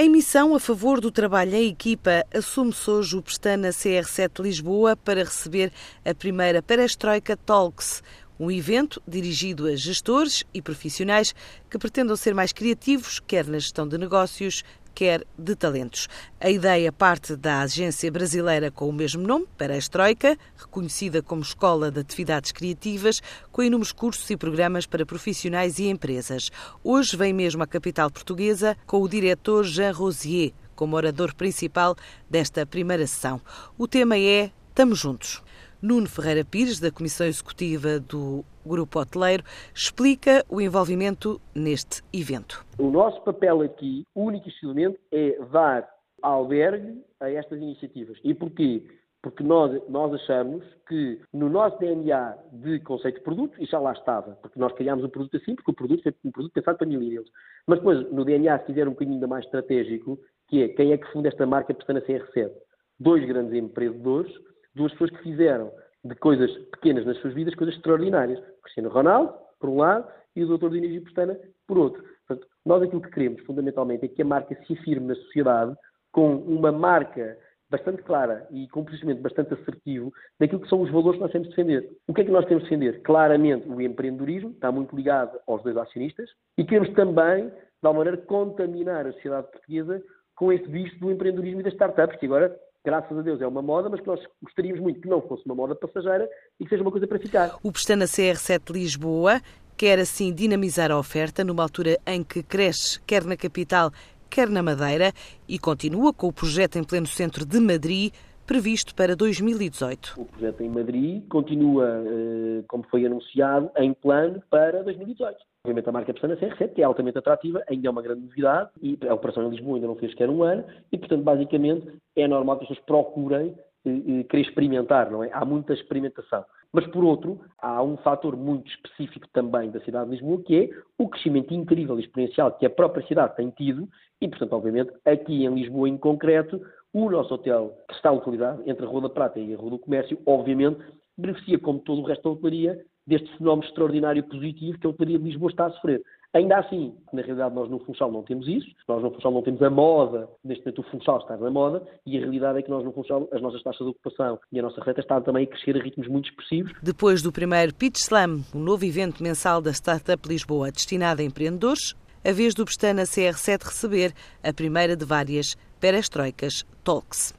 Em missão a favor do trabalho em equipa, assume-se hoje o Pestana CR7 Lisboa para receber a primeira Perestroika Talks, um evento dirigido a gestores e profissionais que pretendam ser mais criativos, quer na gestão de negócios, quer de talentos. A ideia parte da agência brasileira com o mesmo nome, Perestroika, reconhecida como Escola de Atividades Criativas, com inúmeros cursos e programas para profissionais e empresas. Hoje vem mesmo à capital portuguesa com o diretor Jean Rosier como orador principal desta primeira sessão. O tema é Estamos Juntos. Nuno Ferreira Pires, da Comissão Executiva do Grupo Hoteleiro, explica o envolvimento neste evento. O nosso papel aqui, único e exclusivamente, é dar albergue a estas iniciativas. E porquê? Porque nós, nós achamos que no nosso DNA de conceito de produto, e já lá estava, porque nós criámos um produto assim, porque o produto foi um produto pensado para millennials. Mas depois, no DNA, se quiser um bocadinho ainda mais estratégico, que é quem é que funda esta marca Pestana CR7? Dois grandes empreendedores duas pessoas que fizeram de coisas pequenas nas suas vidas coisas extraordinárias. Cristiano Ronaldo, por um lado, e o doutor Diniz e Pestana, por outro. Portanto, nós aquilo que queremos, fundamentalmente, é que a marca se afirme na sociedade com uma marca bastante clara e com um posicionamento bastante assertivo daquilo que são os valores que nós temos de defender. O que é que nós temos de defender? Claramente o empreendedorismo, está muito ligado aos dois acionistas, e queremos também, de alguma maneira, contaminar a sociedade portuguesa com esse visto do empreendedorismo e das startups, que agora graças a Deus, é uma moda, mas que nós gostaríamos muito que não fosse uma moda passageira e que seja uma coisa para ficar. O Pestana CR7 Lisboa quer assim dinamizar a oferta numa altura em que cresce quer na capital, quer na Madeira e continua com o projeto em pleno centro de Madrid previsto para 2018. O projeto em Madrid continua, eh, como foi anunciado, em plano para 2018. Obviamente a marca Pestana CR7, que é altamente atrativa, ainda é uma grande novidade e a operação em Lisboa ainda não fez sequer um ano e, portanto, basicamente é normal que as pessoas procurem eh, eh, querer experimentar, não é? Há muita experimentação. Mas, por outro, há um fator muito específico também da cidade de Lisboa, que é o crescimento incrível e exponencial que a própria cidade tem tido e, portanto, obviamente, aqui em Lisboa em concreto, o nosso hotel, que está localizado entre a Rua da Prata e a Rua do Comércio, obviamente, beneficia, como todo o resto da hotelaria, deste fenómeno extraordinário positivo que a hotelaria de Lisboa está a sofrer. Ainda assim, na realidade, nós no Funchal não temos isso, nós no Funchal não temos a moda, neste momento o Funchal está na moda, e a realidade é que nós no Funchal, as nossas taxas de ocupação e a nossa reta estão também a crescer a ritmos muito expressivos. Depois do primeiro Pitch Slam, o novo evento mensal da Startup Lisboa destinado a empreendedores, a vez do Pestana CR7 receber a primeira de várias perestroicas Talks.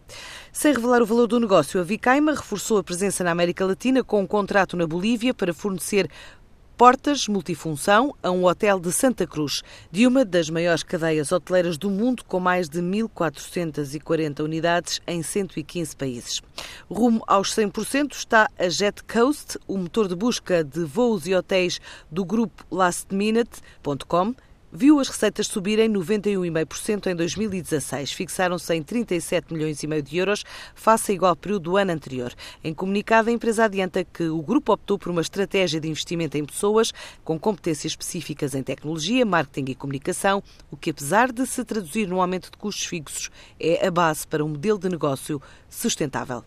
Sem revelar o valor do negócio, a Vicaima reforçou a presença na América Latina com um contrato na Bolívia para fornecer portas multifunção a um hotel de Santa Cruz, de uma das maiores cadeias hoteleiras do mundo, com mais de 1.440 unidades em 115 países. Rumo aos 100% está a Jet Coast, o motor de busca de voos e hotéis do grupo lastminute.com, viu as receitas subirem 91,5% em 2016. Fixaram-se em 37 milhões e meio de euros, face a igual período do ano anterior. Em comunicado, a empresa adianta que o grupo optou por uma estratégia de investimento em pessoas com competências específicas em tecnologia, marketing e comunicação, o que, apesar de se traduzir num aumento de custos fixos, é a base para um modelo de negócio sustentável.